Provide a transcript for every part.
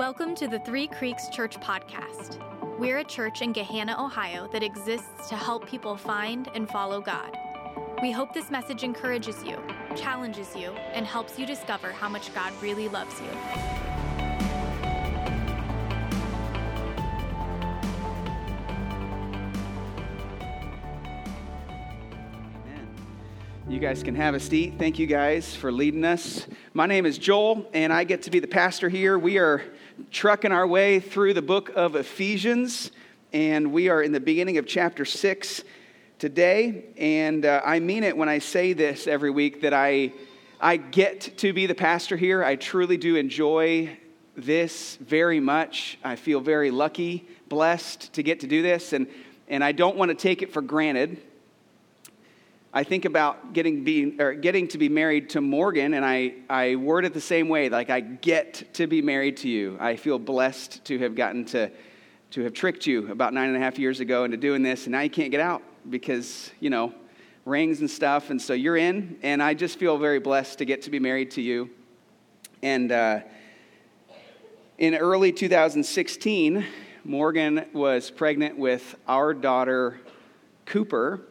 Welcome to the Three Creeks Church Podcast. We're a church in Gahanna, Ohio that exists to help people find and follow God. We hope this message encourages you, challenges you, and helps you discover how much God really loves you. You guys can have a seat. Thank you guys for leading us. My name is Joel, and I get to be the pastor here. We are trucking our way through the book of Ephesians, and we are in the beginning of chapter 6 today. And uh, I mean it when I say this every week that I, I get to be the pastor here. I truly do enjoy this very much. I feel very lucky, blessed to get to do this, and, and I don't want to take it for granted. I think about getting, being, or getting to be married to Morgan, and I, I word it the same way like, I get to be married to you. I feel blessed to have gotten to, to have tricked you about nine and a half years ago into doing this, and now you can't get out because, you know, rings and stuff. And so you're in, and I just feel very blessed to get to be married to you. And uh, in early 2016, Morgan was pregnant with our daughter, Cooper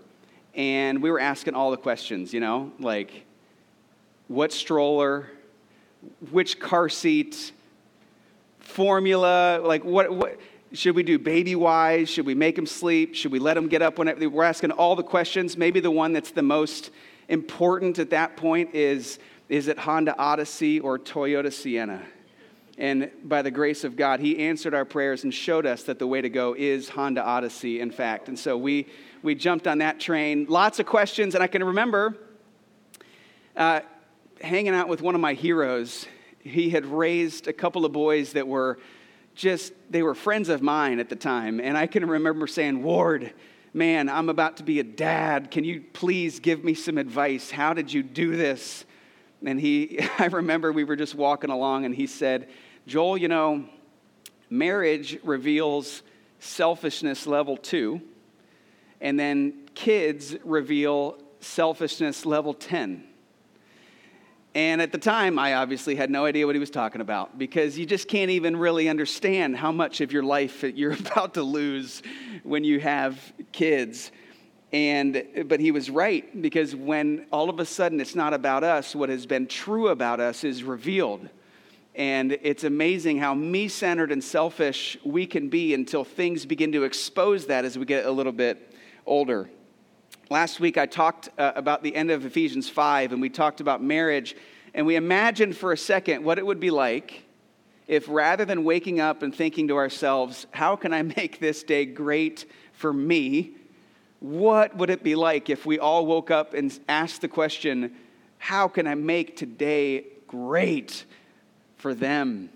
and we were asking all the questions, you know, like what stroller, which car seat, formula, like what, what should we do baby wise? Should we make him sleep? Should we let him get up whenever? We're asking all the questions. Maybe the one that's the most important at that point is is it Honda Odyssey or Toyota Sienna? And by the grace of God, he answered our prayers and showed us that the way to go is Honda Odyssey, in fact. And so we, we jumped on that train. Lots of questions, and I can remember uh, hanging out with one of my heroes. He had raised a couple of boys that were just, they were friends of mine at the time. And I can remember saying, Ward, man, I'm about to be a dad. Can you please give me some advice? How did you do this? And he, I remember we were just walking along, and he said, Joel, you know, marriage reveals selfishness level two, and then kids reveal selfishness level 10. And at the time, I obviously had no idea what he was talking about because you just can't even really understand how much of your life you're about to lose when you have kids. And but he was right because when all of a sudden it's not about us, what has been true about us is revealed. And it's amazing how me centered and selfish we can be until things begin to expose that as we get a little bit older. Last week I talked uh, about the end of Ephesians 5, and we talked about marriage. And we imagined for a second what it would be like if rather than waking up and thinking to ourselves, how can I make this day great for me? What would it be like if we all woke up and asked the question, how can I make today great for them.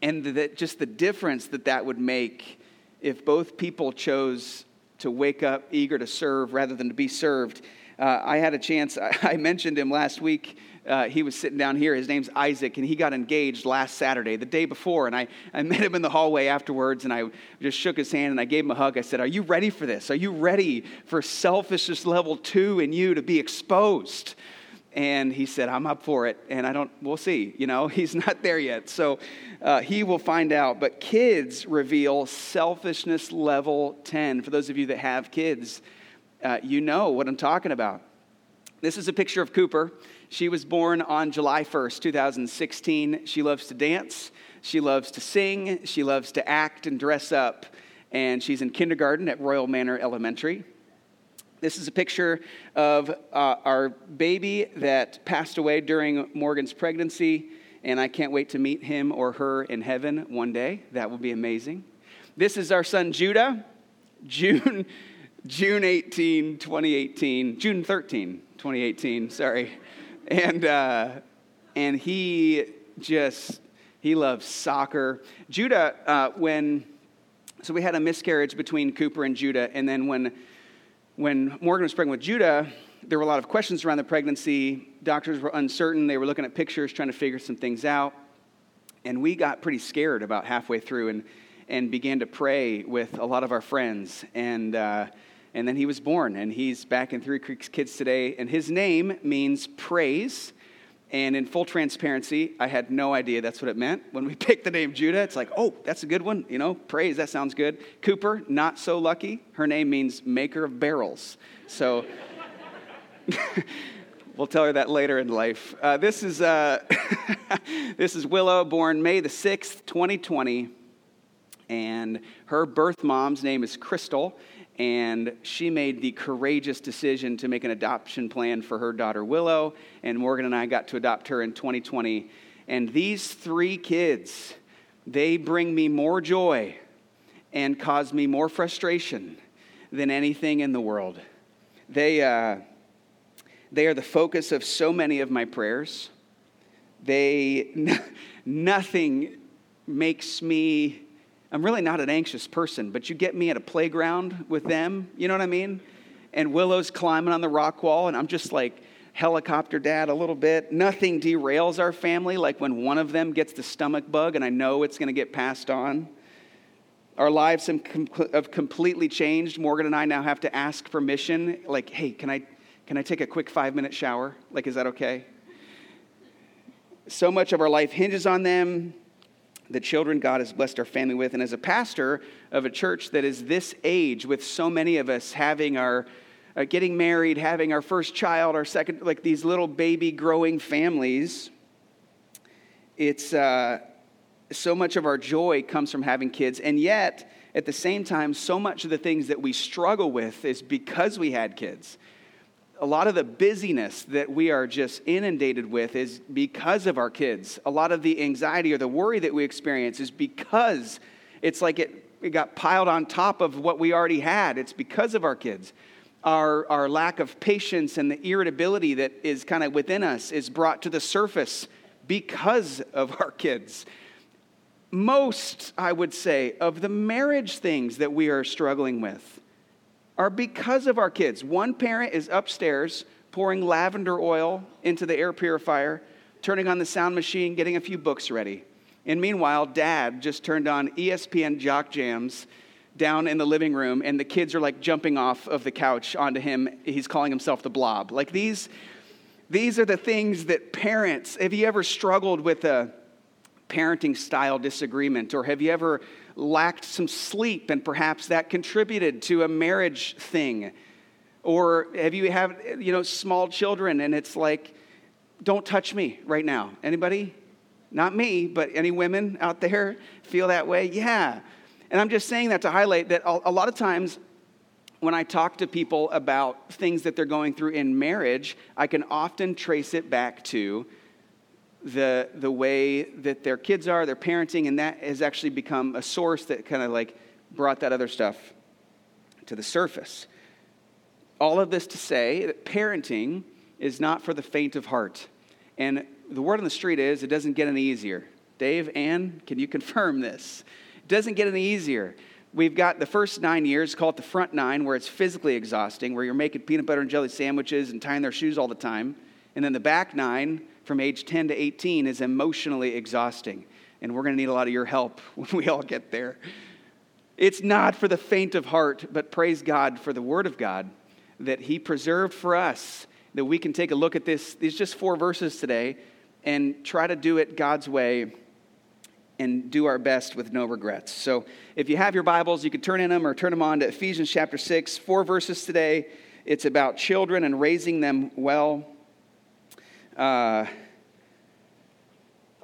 And that just the difference that that would make if both people chose to wake up eager to serve rather than to be served. Uh, I had a chance, I mentioned him last week. Uh, he was sitting down here. His name's Isaac, and he got engaged last Saturday, the day before. And I, I met him in the hallway afterwards, and I just shook his hand and I gave him a hug. I said, Are you ready for this? Are you ready for selfishness level two in you to be exposed? And he said i'm up for it and i don't we'll see you know? He's not there yet. So uh, he will find out. But kids reveal selfishness level 10 for those of you that have kids uh, you know what i'm talking about. This is a picture of cooper. She was born on july 1st 2016 she loves to dance. She loves to sing. She loves to act and dress up. And she's in kindergarten at royal manor elementary this is a picture of uh, our baby that passed away during Morgan's pregnancy, and I can't wait to meet him or her in heaven one day. That will be amazing. This is our son Judah, June, June 18, 2018, June 13, 2018, sorry. And, uh, and he just, he loves soccer. Judah, uh, when, so we had a miscarriage between Cooper and Judah, and then when when Morgan was pregnant with Judah, there were a lot of questions around the pregnancy. Doctors were uncertain. They were looking at pictures, trying to figure some things out. And we got pretty scared about halfway through and, and began to pray with a lot of our friends. And, uh, and then he was born, and he's back in Three Creeks Kids today. And his name means praise. And in full transparency, I had no idea that's what it meant. When we picked the name Judah, it's like, oh, that's a good one. You know, praise, that sounds good. Cooper, not so lucky. Her name means maker of barrels. So we'll tell her that later in life. Uh, this, is, uh, this is Willow, born May the 6th, 2020. And her birth mom's name is Crystal and she made the courageous decision to make an adoption plan for her daughter Willow, and Morgan and I got to adopt her in 2020. And these three kids, they bring me more joy and cause me more frustration than anything in the world. They, uh, they are the focus of so many of my prayers. They, nothing makes me I'm really not an anxious person, but you get me at a playground with them, you know what I mean? And Willow's climbing on the rock wall, and I'm just like helicopter dad a little bit. Nothing derails our family like when one of them gets the stomach bug, and I know it's going to get passed on. Our lives have completely changed. Morgan and I now have to ask permission, like, hey, can I, can I take a quick five minute shower? Like, is that okay? So much of our life hinges on them the children God has blessed our family with. And as a pastor of a church that is this age, with so many of us having our uh, getting married, having our first child, our second, like these little baby growing families, it's uh, so much of our joy comes from having kids. And yet, at the same time, so much of the things that we struggle with is because we had kids a lot of the busyness that we are just inundated with is because of our kids. A lot of the anxiety or the worry that we experience is because it's like it, it got piled on top of what we already had. It's because of our kids. Our, our lack of patience and the irritability that is kind of within us is brought to the surface because of our kids. Most, I would say, of the marriage things that we are struggling with are because of our kids. One parent is upstairs pouring lavender oil into the air purifier, turning on the sound machine, getting a few books ready. And meanwhile, dad just turned on ESPN Jock Jams down in the living room, and the kids are like jumping off of the couch onto him. He's calling himself the blob. Like these, these are the things that parents, have you ever struggled with a parenting style disagreement? Or have you ever lacked some sleep and perhaps that contributed to a marriage thing? Or have you have you know small children and it's like don't touch me right now. Anybody? Not me, but any women out there feel that way? Yeah. And I'm just saying that to highlight that a lot of times when I talk to people about things that they're going through in marriage, I can often trace it back to the, the way that their kids are, their parenting, and that has actually become a source that kind of like brought that other stuff to the surface. All of this to say that parenting is not for the faint of heart. And the word on the street is it doesn't get any easier. Dave, Ann, can you confirm this? It doesn't get any easier. We've got the first nine years, call it the front nine, where it's physically exhausting, where you're making peanut butter and jelly sandwiches and tying their shoes all the time. And then the back nine, from age 10 to 18 is emotionally exhausting. And we're going to need a lot of your help when we all get there. It's not for the faint of heart, but praise God for the Word of God that He preserved for us, that we can take a look at this, these just four verses today, and try to do it God's way and do our best with no regrets. So if you have your Bibles, you can turn in them or turn them on to Ephesians chapter 6, four verses today. It's about children and raising them well. Uh,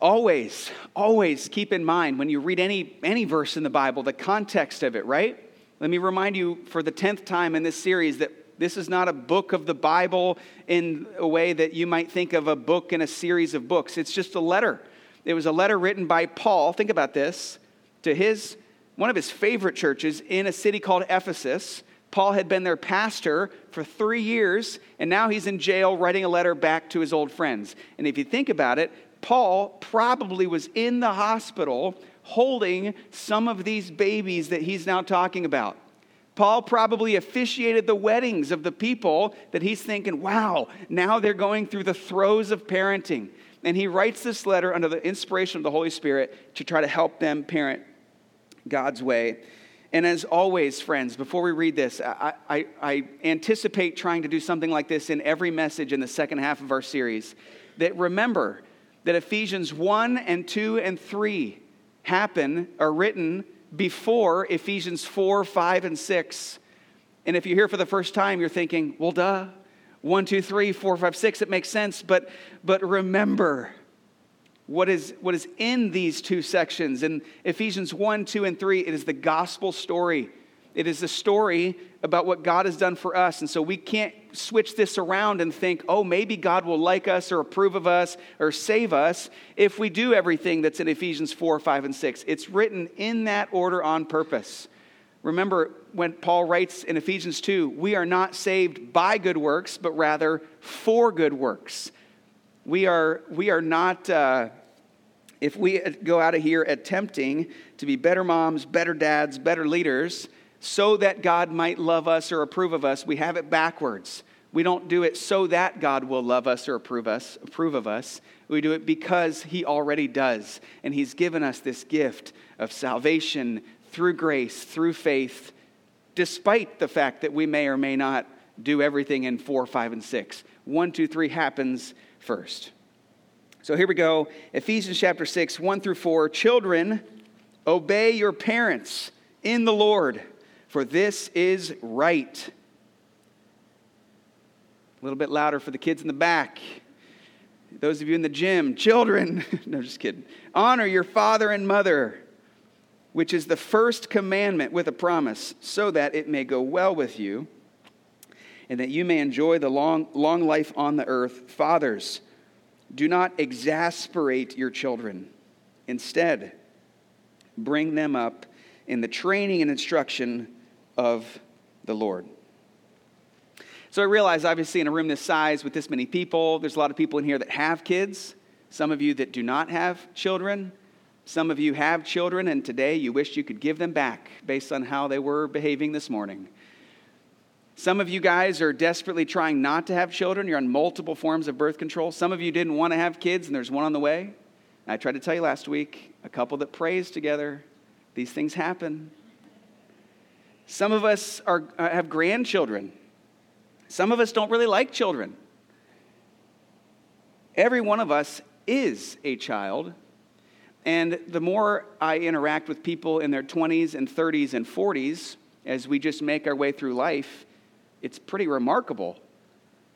always, always keep in mind when you read any, any verse in the Bible, the context of it, right? Let me remind you for the 10th time in this series that this is not a book of the Bible in a way that you might think of a book in a series of books. It's just a letter. It was a letter written by Paul, think about this, to his one of his favorite churches in a city called Ephesus. Paul had been their pastor for three years, and now he's in jail writing a letter back to his old friends. And if you think about it, Paul probably was in the hospital holding some of these babies that he's now talking about. Paul probably officiated the weddings of the people that he's thinking, wow, now they're going through the throes of parenting. And he writes this letter under the inspiration of the Holy Spirit to try to help them parent God's way. And as always, friends, before we read this, I, I, I, anticipate trying to do something like this in every message in the second half of our series. that remember that Ephesians 1 and 2 and 3 happen, are written before Ephesians 4, 5, and 6. And if you're here for the first time, you're thinking, well, duh, 1, 2, 3, 4, 5, 6, it makes sense. But, but remember what is, what is in these two sections. In Ephesians 1, 2, and 3, it is the gospel story. It is the story about what God has done for us. And so we can't switch this around and think, oh, maybe God will like us or approve of us or save us if we do everything that's in Ephesians 4, 5, and 6. It's written in that order on purpose. Remember when Paul writes in Ephesians 2, we are not saved by good works, but rather for good works. We are, we are not, uh, if we go out of here attempting to be better moms, better dads, better leaders, so that God might love us or approve of us, we have it backwards. We don't do it so that God will love us or approve us, approve of us. We do it because he already does. And he's given us this gift of salvation through grace, through faith, despite the fact that we may or may not do everything in 4, 5 and 6. 1, 2, 3 happens first. So here we go. Ephesians chapter 6, 1 through 4. Children, obey your parents in the Lord for this is right. A little bit louder for the kids in the back. Those of you in the gym, children, no, just kidding. Honor your father and mother, which is the first commandment with a promise, so that it may go well with you and that you may enjoy the long, long life on the earth. Fathers, do not exasperate your children. Instead, bring them up in the training and instruction of the Lord. So I realize, obviously, in a room this size with this many people, there's a lot of people in here that have kids, some of you that do not have children. Some of you have children, and today you wish you could give them back based on how they were behaving this morning. Some of you guys are desperately trying not to have children. You're on multiple forms of birth control. Some of you didn't want to have kids, and there's one on the way. I tried to tell you last week a couple that prays together. These things happen. Some of us are, uh, have grandchildren. Some of us don't really like children. Every one of us is a child. And the more I interact with people in their 20s and 30s and 40s, as we just make our way through life, it's pretty remarkable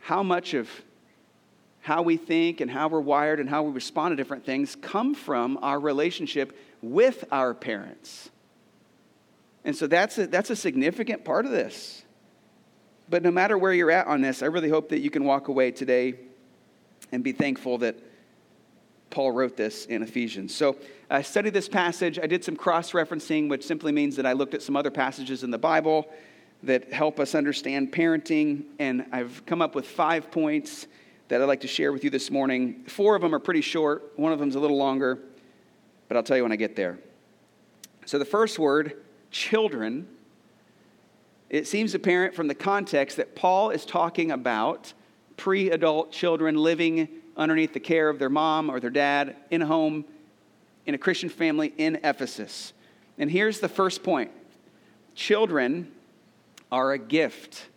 how much of how we think and how we're wired and how we respond to different things come from our relationship with our parents. And so that's a, that's a significant part of this. But no matter where you're at on this, I really hope that you can walk away today and be thankful that Paul wrote this in Ephesians. So I studied this passage. I did some cross referencing, which simply means that I looked at some other passages in the Bible that help us understand parenting. And I've come up with five points that I'd like to share with you this morning. Four of them are pretty short, one of them is a little longer, but I'll tell you when I get there. So the first word children, it seems apparent from the context that Paul is talking about pre adult children living underneath the care of their mom or their dad in a home in a Christian family in Ephesus. And here's the first point children are a gift.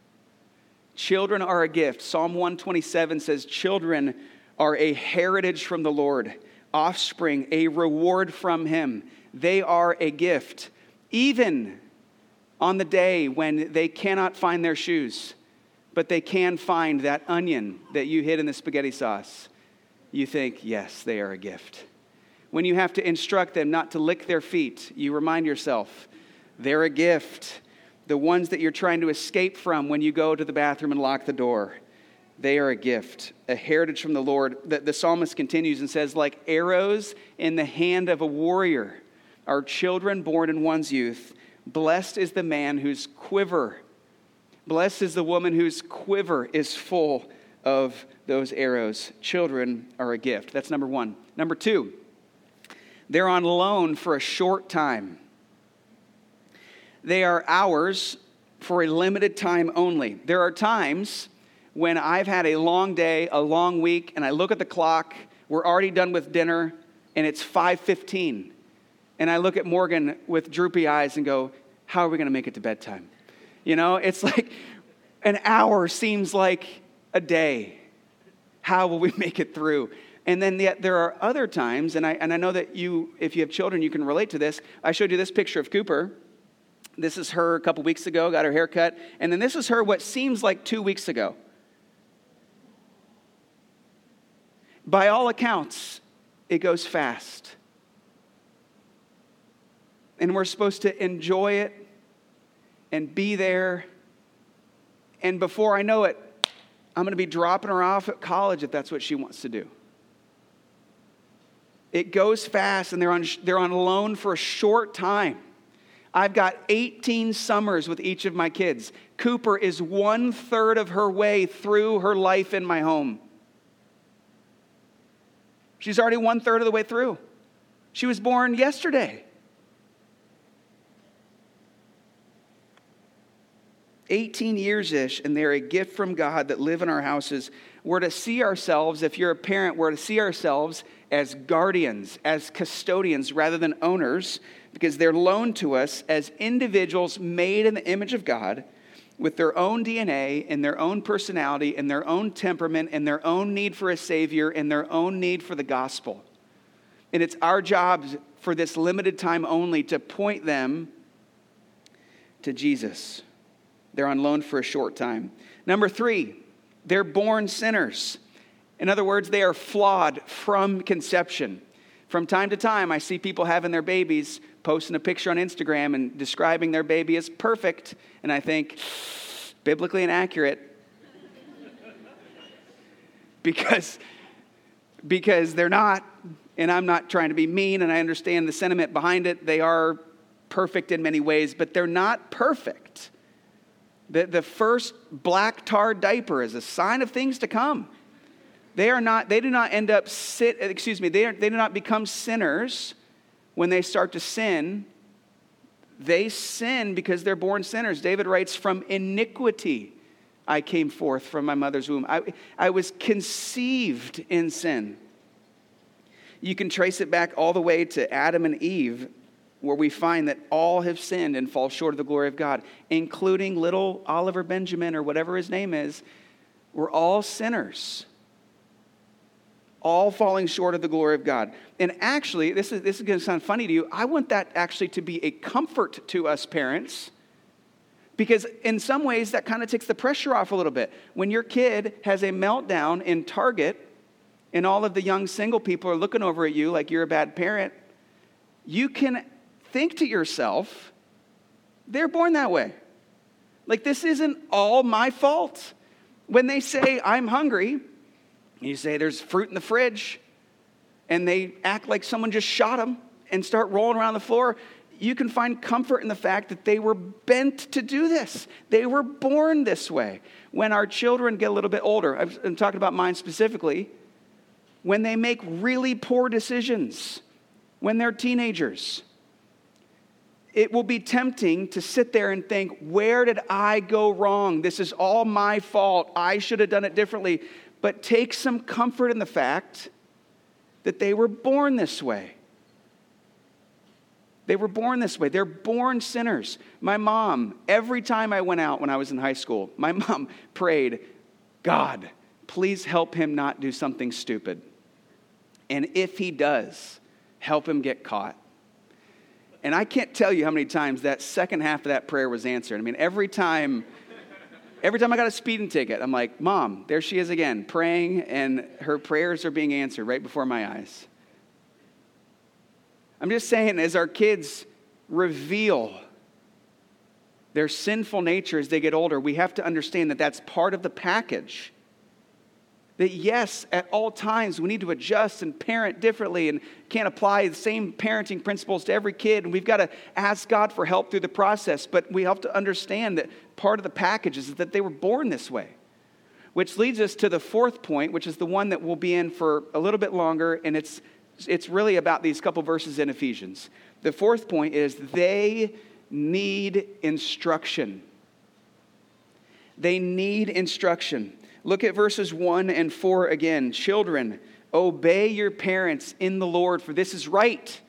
Children are a gift. Psalm 127 says, Children are a heritage from the Lord, offspring, a reward from Him. They are a gift even on the day when they cannot find their shoes, but they can find that onion that you hid in the spaghetti sauce, you think, yes, they are a gift. When you have to instruct them not to lick their feet, you remind yourself, they're a gift. The ones that you're trying to escape from when you go to the bathroom and lock the door, they are a gift, a heritage from the Lord. The, the psalmist continues and says, like arrows in the hand of a warrior are children born in one's youth. Blessed is the man whose quiver, blessed is the woman whose quiver is full of those arrows. Children are a gift. That's number one. Number two, they're on loan for a short time. They are ours for a limited time only. There are times when I've had a long day, a long week, and I look at the clock, we're already done with dinner, and it's 5:15 and I look at Morgan with droopy eyes and go, How are we going to make it to bedtime? You know, it's like an hour seems like a day. How will we make it through? And then yet there are other times, and I, and I know that you, if you have children, you can relate to this. I showed you this picture of Cooper. This is her a couple weeks ago, got her hair cut. And then this is her what seems like two weeks ago. By all accounts, it goes fast. And we're supposed to enjoy it and be there. And before I know it, I'm going to be dropping her off at college if that's what she wants to do. It goes fast, and they're on, they're on loan for a short time. I've got 18 summers with each of my kids. Cooper is one third of her way through her life in my home. She's already one third of the way through. She was born yesterday. 18 years ish, and they're a gift from God that live in our houses. We're to see ourselves, if you're a parent, we're to see ourselves as guardians, as custodians, rather than owners, because they're loaned to us as individuals made in the image of God with their own DNA and their own personality and their own temperament and their own need for a Savior and their own need for the gospel. And it's our job for this limited time only to point them to Jesus. They're on loan for a short time. Number three, they're born sinners. In other words, they are flawed from conception. From time to time, I see people having their babies posting a picture on Instagram and describing their baby as perfect, and I think, biblically inaccurate. because, because they're not, and I'm not trying to be mean, and I understand the sentiment behind it. They are perfect in many ways, but they're not perfect. The, the first black tar diaper is a sign of things to come. They are not, they do not end up sit, excuse me, they, are, they do not become sinners when they start to sin. They sin because they're born sinners. David writes, From iniquity I came forth from my mother's womb. I, I was conceived in sin. You can trace it back all the way to Adam and Eve, where we find that all have sinned and fall short of the glory of God, including little Oliver Benjamin or whatever his name is. We're all sinners all falling short of the glory of God. And actually, this is, this is going to sound funny to you. I want that actually to be a comfort to us parents because in some ways that kind of takes the pressure off a little bit. When your kid has a meltdown in Target and all of the young single people are looking over at you like you're a bad parent, you can think to yourself, they're born that way. Like, this isn't all my fault. When they say, I'm hungry, you say there's fruit in the fridge, and they act like someone just shot them and start rolling around the floor. You can find comfort in the fact that they were bent to do this. They were born this way. When our children get a little bit older, I'm talking about mine specifically, when they make really poor decisions, when they're teenagers, it will be tempting to sit there and think, where did I go wrong? This is all my fault. I should have done it differently but take some comfort in the fact that they were born this way. They were born this way. They're born sinners. My mom, every time I went out when I was in high school, my mom prayed, God, please help him not do something stupid. And if he does, help him get caught. And I can't tell you how many times that second half of that prayer was answered. I mean, every time Every time I got a speeding ticket, I'm like, Mom, there she is again, praying, and her prayers are being answered right before my eyes. I'm just saying, as our kids reveal their sinful nature as they get older, we have to understand that that's part of the package that yes, at all times we need to adjust and parent differently and can't apply the same parenting principles to every kid. And we've got to ask God for help through the process. But we have to understand that part of the package is that they were born this way. Which leads us to the fourth point, which is the one that we'll be in for a little bit longer. And it's, it's really about these couple verses in Ephesians. The fourth point is they need instruction. They need instruction. Look at verses 1 and 4 again. Children, obey your parents in the Lord, for this is right.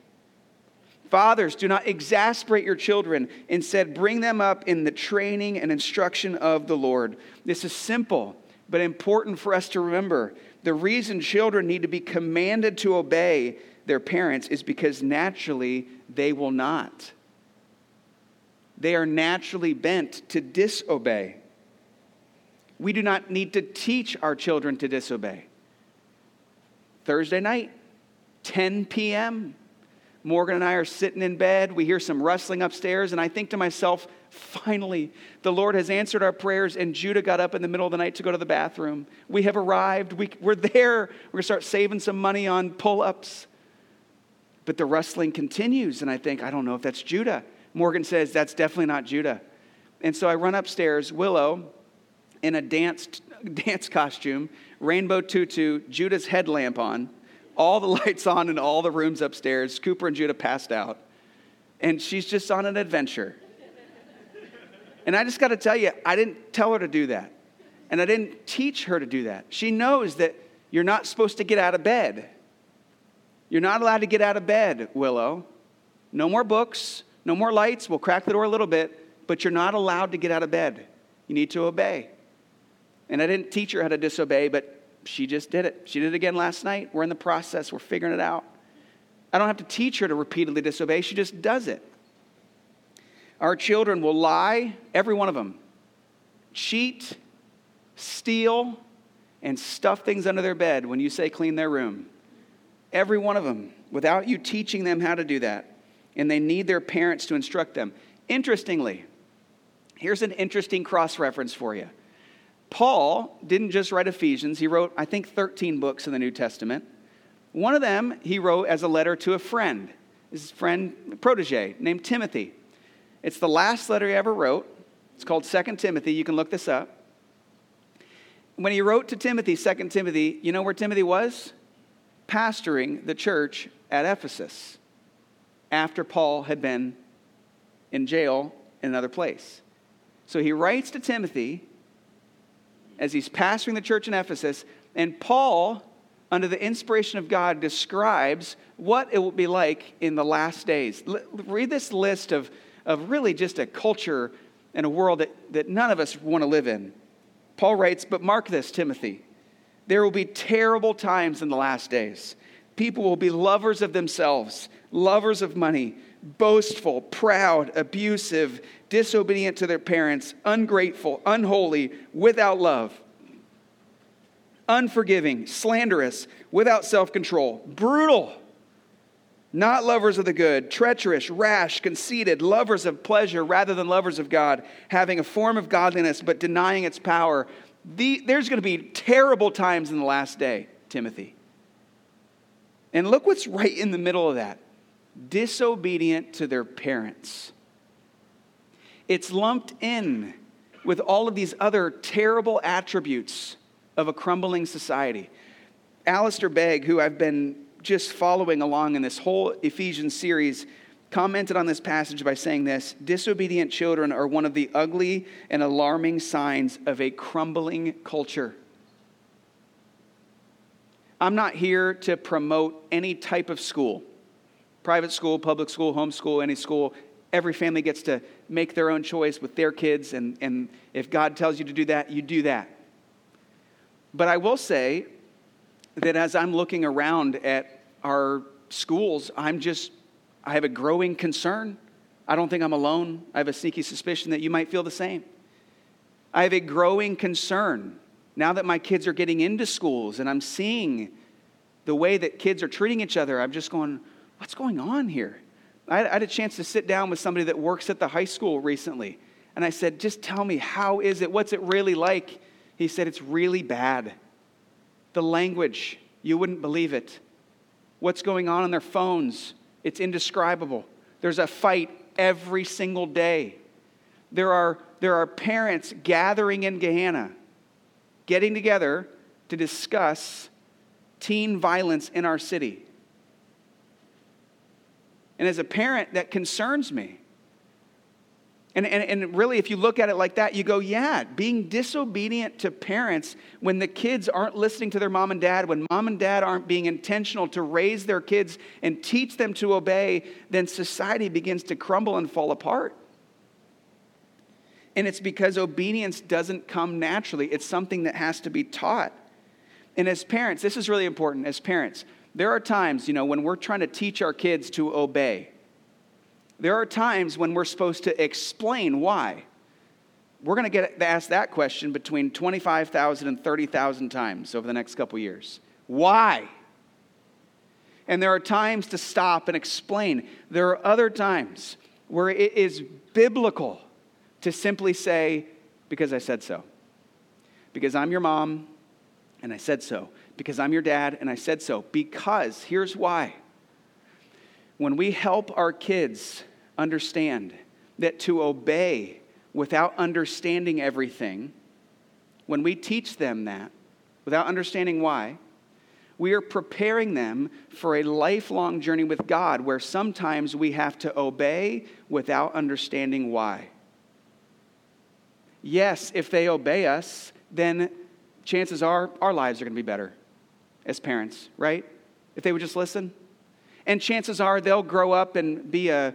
Fathers, do not exasperate your children. Instead, bring them up in the training and instruction of the Lord. This is simple, but important for us to remember The reason children need to be commanded to obey their parents is because naturally they will not. They are naturally bent to disobey. We do not need to teach our children to disobey. Thursday night, 10 p.m., Morgan and I are sitting in bed. We hear some rustling upstairs, and I think to myself, finally, the Lord has answered our prayers, and Judah got up in the middle of the night to go to the bathroom. We have arrived. We, we're there. We're going to start saving some money on pull ups. But the rustling continues, and I think, I don't know if that's Judah. Morgan says, That's definitely not Judah. And so I run upstairs, Willow, in a dance, dance costume, rainbow tutu, Judah's headlamp on all the lights on in all the rooms upstairs. Cooper and Judah passed out. And she's just on an adventure. And I just got to tell you, I didn't tell her to do that. And I didn't teach her to do that. She knows that you're not supposed to get out of bed. You're not allowed to get out of bed, Willow. No more books, no more lights. We'll crack the door a little bit, but you're not allowed to get out of bed. You need to obey. And I didn't teach her how to disobey, but she just did it. She did it again last night. We're in the process, we're figuring it out. I don't have to teach her to repeatedly disobey, she just does it. Our children will lie, every one of them, cheat, steal, and stuff things under their bed when you say clean their room. Every one of them, without you teaching them how to do that. And they need their parents to instruct them. Interestingly, here's an interesting cross reference for you. Paul didn't just write Ephesians, he wrote, I think, 13 books in the New Testament. One of them he wrote as a letter to a friend, his friend, protege, named Timothy. It's the last letter he ever wrote. It's called Second Timothy. You can look this up. When he wrote to Timothy, Second Timothy, you know where Timothy was? Pastoring the church at Ephesus after Paul had been in jail in another place. So he writes to Timothy as he's pastoring the church in Ephesus. And Paul, under the inspiration of God, describes what it will be like in the last days. L- read this list of, of really just a culture and a world that, that none of us want to live in. Paul writes, But mark this, Timothy. There will be terrible times in the last days. People will be lovers of themselves, lovers of money, boastful, proud, abusive, disobedient to their parents, ungrateful, unholy, without love, unforgiving, slanderous, without self control, brutal, not lovers of the good, treacherous, rash, conceited, lovers of pleasure rather than lovers of God, having a form of godliness but denying its power. The, there's going to be terrible times in the last day, Timothy. And look what's right in the middle of that disobedient to their parents. It's lumped in with all of these other terrible attributes of a crumbling society. Alistair Begg, who I've been just following along in this whole Ephesians series, commented on this passage by saying this Disobedient children are one of the ugly and alarming signs of a crumbling culture. I'm not here to promote any type of school private school, public school, homeschool, any school. Every family gets to make their own choice with their kids, and, and if God tells you to do that, you do that. But I will say that as I'm looking around at our schools, I'm just, I have a growing concern. I don't think I'm alone. I have a sneaky suspicion that you might feel the same. I have a growing concern now that my kids are getting into schools and I'm seeing the way that kids are treating each other. I'm just going, what's going on here? I had a chance to sit down with somebody that works at the high school recently. And I said, just tell me, how is it? What's it really like? He said, it's really bad. The language, you wouldn't believe it. What's going on on their phones, it's indescribable. There's a fight every single day. There are, there are parents gathering in Gahanna, getting together to discuss teen violence in our city. And as a parent, that concerns me. And, and, and really, if you look at it like that, you go, yeah, being disobedient to parents when the kids aren't listening to their mom and dad, when mom and dad aren't being intentional to raise their kids and teach them to obey, then society begins to crumble and fall apart. And it's because obedience doesn't come naturally, it's something that has to be taught. And as parents, this is really important. As parents, there are times, you know, when we're trying to teach our kids to obey. There are times when we're supposed to explain why. We're going to get asked that question between 25,000 and 30,000 times over the next couple years. Why? And there are times to stop and explain. There are other times where it is biblical to simply say, because I said so. Because I'm your mom and I said so. Because I'm your dad and I said so. Because here's why. When we help our kids understand that to obey without understanding everything, when we teach them that without understanding why, we are preparing them for a lifelong journey with God where sometimes we have to obey without understanding why. Yes, if they obey us, then chances are our lives are going to be better as parents, right? If they would just listen. And chances are they'll grow up and be a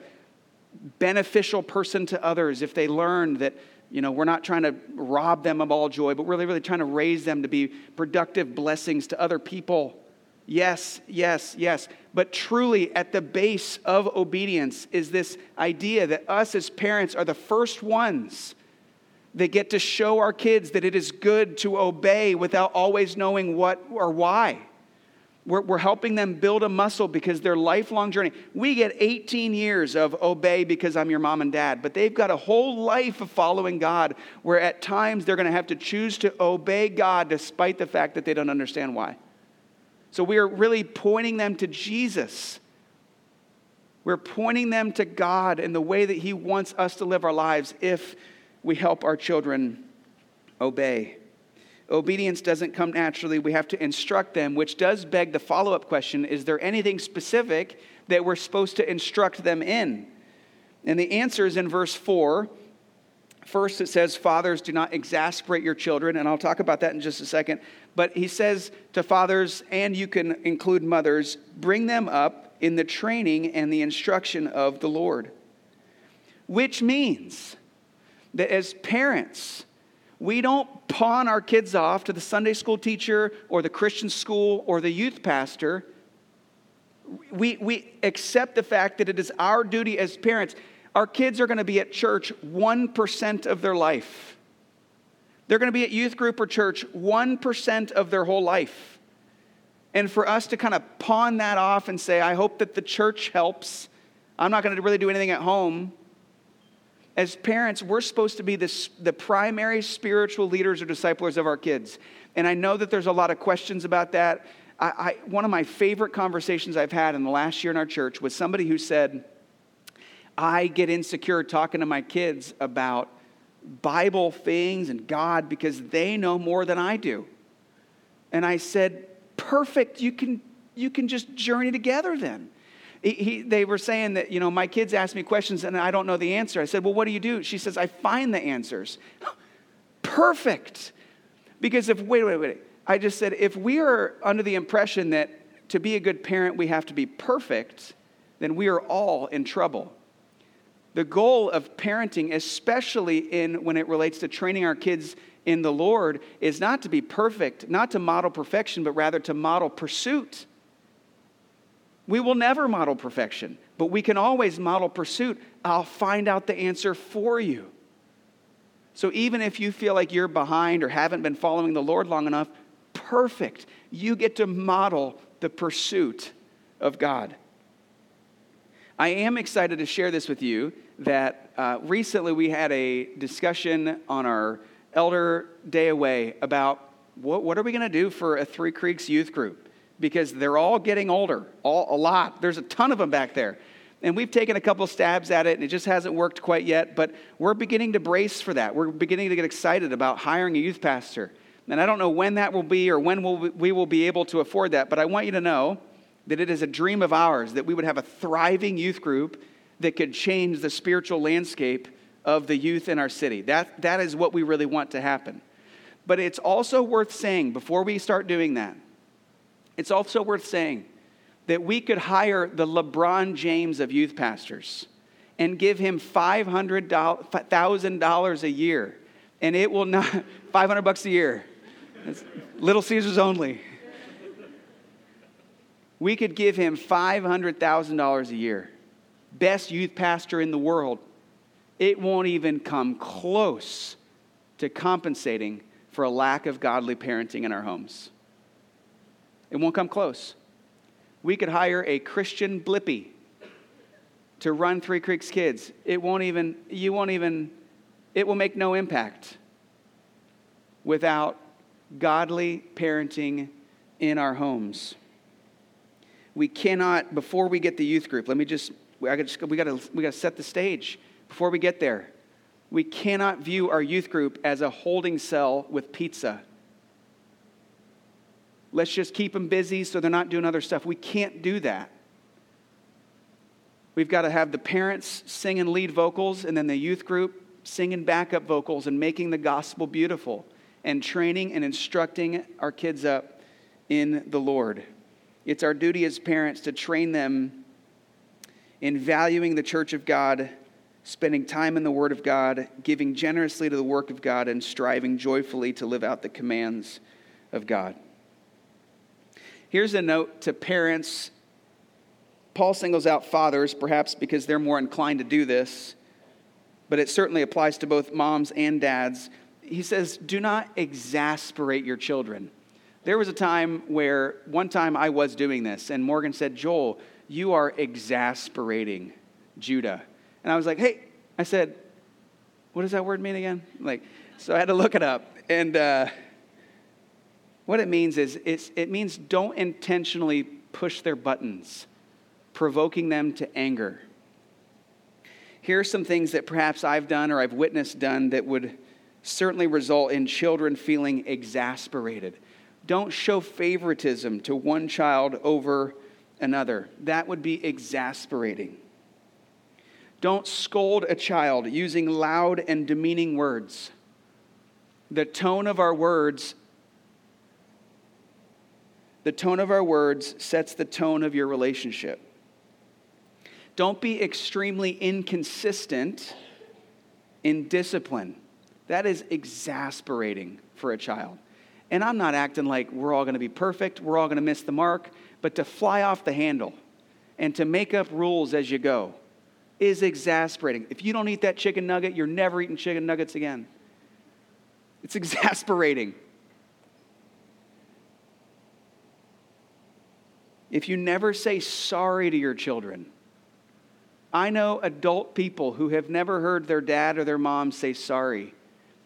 beneficial person to others if they learn that, you know, we're not trying to rob them of all joy, but really, really trying to raise them to be productive blessings to other people. Yes, yes, yes. But truly, at the base of obedience is this idea that us as parents are the first ones that get to show our kids that it is good to obey without always knowing what or why. We're, we're helping them build a muscle because their lifelong journey. We get 18 years of obey because I'm your mom and dad, but they've got a whole life of following God where at times they're going to have to choose to obey God despite the fact that they don't understand why. So we are really pointing them to Jesus. We're pointing them to God and the way that He wants us to live our lives if we help our children obey. Obedience doesn't come naturally. We have to instruct them, which does beg the follow up question is there anything specific that we're supposed to instruct them in? And the answer is in verse 4. First, it says, Fathers, do not exasperate your children. And I'll talk about that in just a second. But he says to fathers, and you can include mothers, bring them up in the training and the instruction of the Lord. Which means that as parents, we don't pawn our kids off to the Sunday school teacher or the Christian school or the youth pastor. We, we accept the fact that it is our duty as parents. Our kids are going to be at church 1% of their life. They're going to be at youth group or church 1% of their whole life. And for us to kind of pawn that off and say, I hope that the church helps, I'm not going to really do anything at home as parents, we're supposed to be the primary spiritual leaders or disciplers of our kids. And I know that there's a lot of questions about that. I, I, one of my favorite conversations I've had in the last year in our church was somebody who said, I get insecure talking to my kids about Bible things and God because they know more than I do. And I said, Perfect, you can, you can just journey together then. He, he, they were saying that, you know, my kids ask me questions and I don't know the answer. I said, well, what do you do? She says, I find the answers. Perfect. Because if, wait, wait, wait. I just said, if we are under the impression that to be a good parent we have to be perfect, then we are all in trouble. The goal of parenting, especially in when it relates to training our kids in the Lord, is not to be perfect, not to model perfection, but rather to model pursuit. We will never model perfection, but we can always model pursuit. I'll find out the answer for you. So even if you feel like you're behind or haven't been following the Lord long enough, perfect. You get to model the pursuit of God. I am excited to share this with you that uh, recently we had a discussion on our Elder Day Away about what, what are we going to do for a Three Creeks youth group? Because they're all getting older, all, a lot. There's a ton of them back there. And we've taken a couple stabs at it, and it just hasn't worked quite yet, but we're beginning to brace for that. We're beginning to get excited about hiring a youth pastor. And I don't know when that will be or when we'll, we will be able to afford that, but I want you to know that it is a dream of ours that we would have a thriving youth group that could change the spiritual landscape of the youth in our city. That, that is what we really want to happen. But it's also worth saying before we start doing that it's also worth saying that we could hire the LeBron James of youth pastors and give him $500,000 a year. And it will not, 500 bucks a year. It's Little Caesars only. We could give him $500,000 a year. Best youth pastor in the world. It won't even come close to compensating for a lack of godly parenting in our homes. It won't come close. We could hire a Christian Blippi to run Three Creeks Kids. It won't even, you won't even, it will make no impact without godly parenting in our homes. We cannot, before we get the youth group, let me just, I just we got to we got to set the stage before we get there. We cannot view our youth group as a holding cell with pizza. Let's just keep them busy so they're not doing other stuff. We can't do that. We've got to have the parents singing lead vocals and then the youth group singing backup vocals and making the gospel beautiful and training and instructing our kids up in the Lord. It's our duty as parents to train them in valuing the church of God, spending time in the Word of God, giving generously to the work of God, and striving joyfully to live out the commands of God. Here's a note to parents. Paul singles out fathers, perhaps because they're more inclined to do this, but it certainly applies to both moms and dads he says, do not exasperate your children. There was a time where one time I was doing this, and Morgan said, Joel, you are exasperating Judah. And I was like, hey, I said, what does that word mean again? Like, so I had to look it up. And uh, what it means is it means don't intentionally push their buttons, provoking them to anger. Here are some things that perhaps I've done or I've witnessed done that would certainly result in children feeling exasperated. Don't show favoritism to one child over another. That would be exasperating. Don't scold a child using loud and demeaning words. The tone of our words the tone of our words sets the tone of your relationship. Don't be extremely inconsistent in discipline. That is exasperating for a child. And I'm not acting like we're all going to be perfect, we're all going to miss the mark, but to fly off the handle and to make up rules as you go is exasperating. If you don't eat that chicken nugget, you're never eating chicken nuggets again. It's exasperating. If you never say sorry to your children, I know adult people who have never heard their dad or their mom say sorry.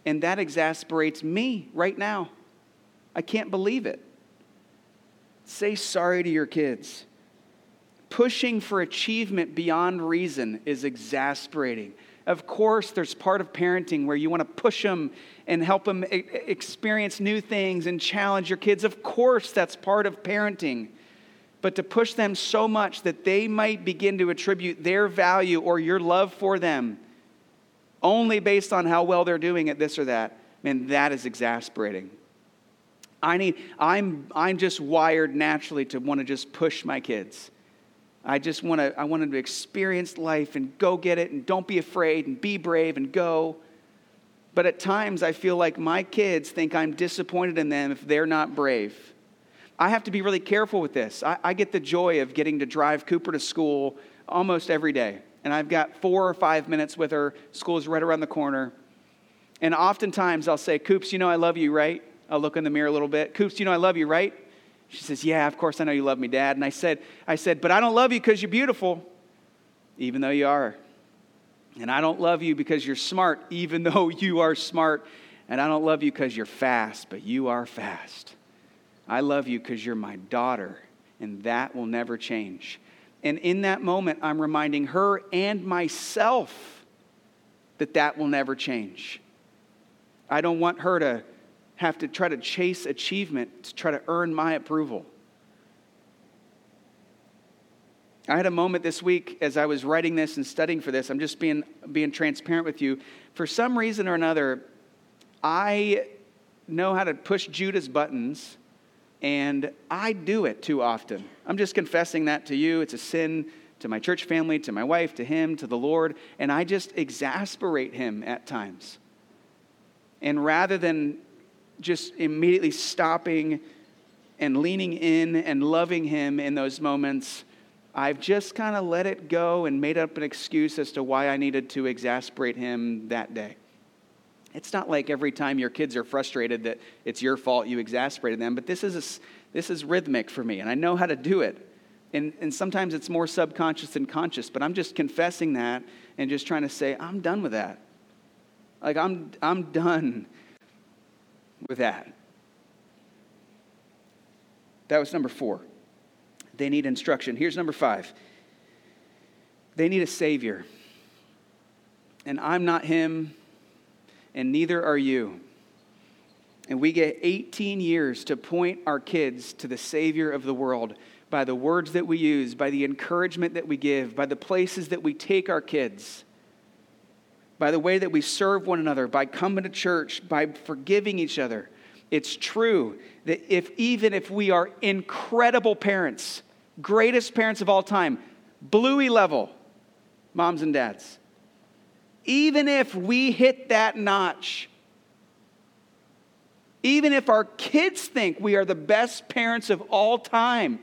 And that exasperates me right now. I can't believe it. Say sorry to your kids. Pushing for achievement beyond reason is exasperating. Of course, there's part of parenting where you want to push them and help them experience new things and challenge your kids. Of course, that's part of parenting. But to push them so much that they might begin to attribute their value or your love for them only based on how well they're doing at this or that, man, that is exasperating. I need, I'm, I'm just wired naturally to want to just push my kids. I just want to, I want them to experience life and go get it and don't be afraid and be brave and go. But at times I feel like my kids think I'm disappointed in them if they're not brave. I have to be really careful with this. I, I get the joy of getting to drive Cooper to school almost every day and I've got four or five minutes with her. School is right around the corner. And oftentimes I'll say, Coops, you know I love you, right? I'll look in the mirror a little bit. Coops, you know I love you, right? She says, Yeah, of course I know you love me, Dad. And I said, I said, but I don't love you because you're beautiful, even though you are. And I don't love you because you're smart, even though you are smart. And I don't love you because you're fast, but you are fast. I love you because you're my daughter, and that will never change. And in that moment, I'm reminding her and myself that that will never change. I don't want her to have to try to chase achievement to try to earn my approval. I had a moment this week as I was writing this and studying for this. I'm just being, being transparent with you. For some reason or another, I know how to push Judah's buttons and I do it too often. I'm just confessing that to you. It's a sin to my church family, to my wife, to him, to the Lord, and I just exasperate him at times. And rather than just immediately stopping and leaning in and loving Him in those moments. I've just kind of let it go and made up an excuse as to why I needed to exasperate Him that day. It's not like every time your kids are frustrated that it's your fault you exasperated them, but this is, a, this is rhythmic for me, and I know how to do it. And, and sometimes it's more subconscious than conscious, but I'm just confessing that and just trying to say, I'm done with that. Like, I'm, I'm done with that. That was number four. They need instruction. Here's number five they need a Savior. And I'm not Him, and neither are you. And we get 18 years to point our kids to the Savior of the world by the words that we use, by the encouragement that we give, by the places that we take our kids, by the way that we serve one another, by coming to church, by forgiving each other. It's true that if even if we are incredible parents, greatest parents of all time, bluey level, moms and dads, even if we hit that notch, even if our kids think we are the best parents of all time,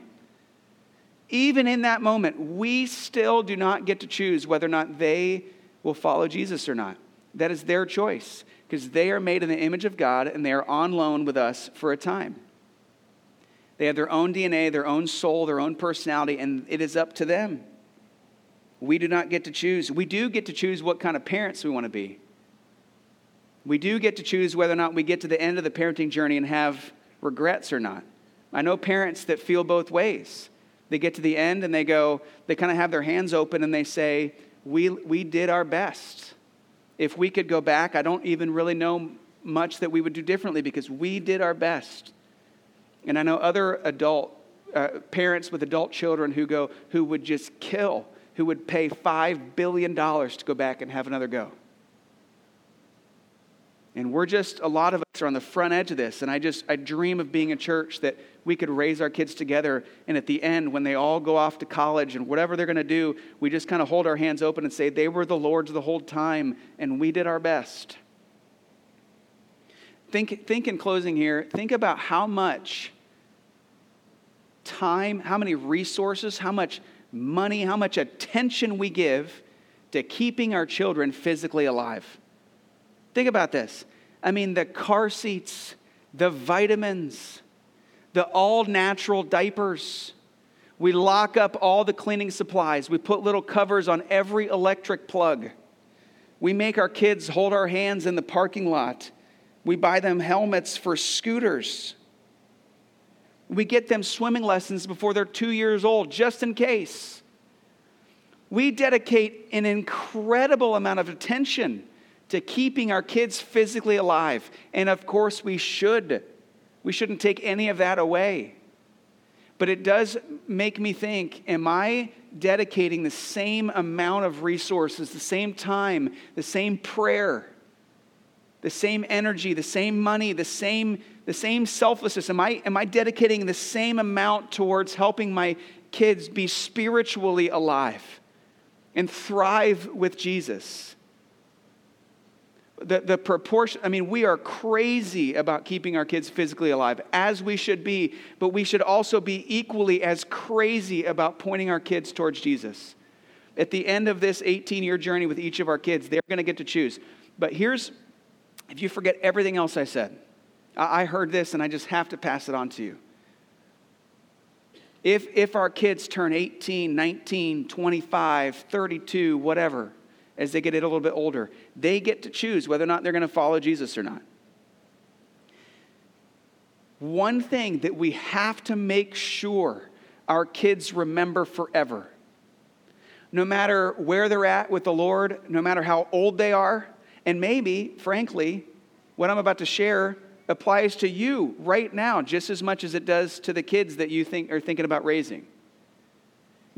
even in that moment, we still do not get to choose whether or not they will follow Jesus or not. That is their choice because they are made in the image of God and they are on loan with us for a time. They have their own DNA, their own soul, their own personality, and it is up to them. We do not get to choose. We do get to choose what kind of parents we want to be. We do get to choose whether or not we get to the end of the parenting journey and have regrets or not. I know parents that feel both ways. They get to the end and they go, they kind of have their hands open and they say, we, we did our best. If we could go back, I don't even really know much that we would do differently because we did our best. And I know other adult uh, parents with adult children who go, who would just kill, who would pay $5 billion to go back and have another go. And we're just, a lot of us are on the front edge of this. And I just, I dream of being a church that we could raise our kids together. And at the end, when they all go off to college and whatever they're going to do, we just kind of hold our hands open and say, they were the Lord's the whole time, and we did our best. Think, think in closing here, think about how much time, how many resources, how much money, how much attention we give to keeping our children physically alive. Think about this. I mean, the car seats, the vitamins, the all natural diapers. We lock up all the cleaning supplies. We put little covers on every electric plug. We make our kids hold our hands in the parking lot. We buy them helmets for scooters. We get them swimming lessons before they're two years old, just in case. We dedicate an incredible amount of attention to keeping our kids physically alive. And of course, we should. We shouldn't take any of that away. But it does make me think am I dedicating the same amount of resources, the same time, the same prayer, the same energy, the same money, the same, the same selflessness? Am I, am I dedicating the same amount towards helping my kids be spiritually alive and thrive with Jesus? the, the proportion, I mean, we are crazy about keeping our kids physically alive, as we should be, but we should also be equally as crazy about pointing our kids towards Jesus. At the end of this 18 year journey with each of our kids, they're going to get to choose. But here's, if you forget everything else I said, I, heard this and I just have to pass it on to you. If, if our kids turn 18, 19, 25, 32, whatever, as they get a little bit older. They get to choose whether or not they're going to follow Jesus or not. One thing that we have to make sure our kids remember forever no matter where they're at with the Lord, no matter how old they are, and maybe, frankly, what I'm about to share applies to you right now just as much as it does to the kids that you think are thinking about raising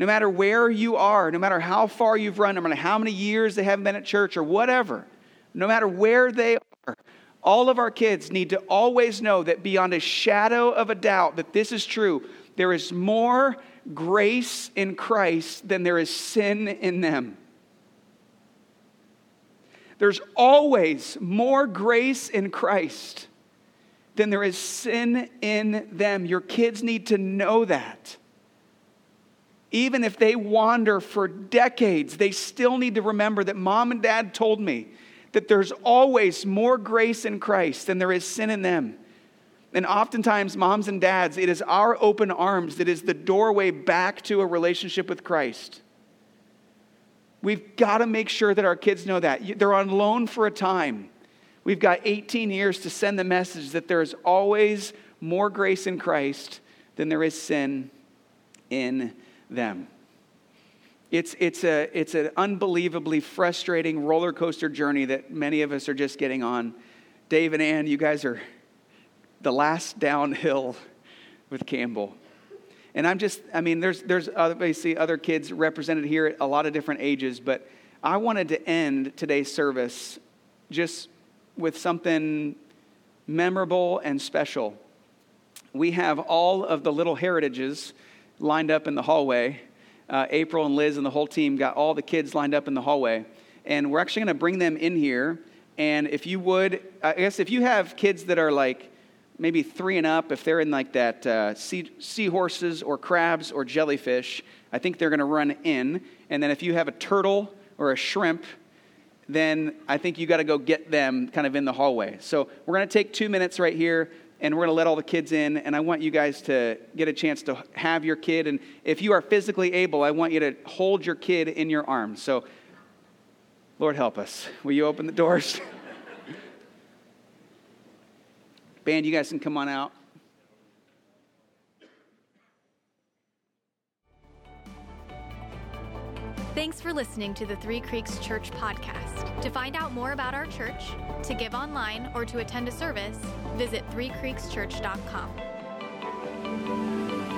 no matter where you are, no matter how far you've run, no matter how many years they haven't been at church or whatever, no matter where they are, all of our kids need to always know that beyond a shadow of a doubt that this is true, there is more grace in Christ than there is sin in them. There's always more grace in Christ than there is sin in them. Your kids need to know that. Even if they wander for decades, they still need to remember that mom and dad told me that there's always more grace in Christ than there is sin in them. And oftentimes, moms and dads, it is our open arms that is the doorway back to a relationship with Christ. We've got to make sure that our kids know that. They're on loan for a time. We've got 18 years to send the message that there is always more grace in Christ than there is sin in them. It's, it's, a, it's an unbelievably frustrating roller coaster journey that many of us are just getting on. Dave and Ann, you guys are the last downhill with Campbell. And I'm just, I mean, there's, there's obviously other kids represented here at a lot of different ages, but I wanted to end today's service just with something memorable and special. We have all of the little heritages lined up in the hallway. Uh, April and Liz and the whole team got all the kids lined up in the hallway. And we're actually going to bring them in here. And if you would, I guess if you have kids that are like maybe three and up, if they're in like that uh, sea, seahorses or crabs or jellyfish, I think they're going to run in. And then if you have a turtle or a shrimp, then I think you got to go get them kind of in the hallway. So we're going to take two minutes right here and we're going to let all the kids in. And I want you guys to get a chance to have your kid. And if you are physically able, I want you to hold your kid in your arms. So, Lord, help us. Will you open the doors? Band, you guys can come on out. Thanks for listening to the Three Creeks Church podcast. To find out more about our church, to give online, or to attend a service, visit threecreekschurch.com.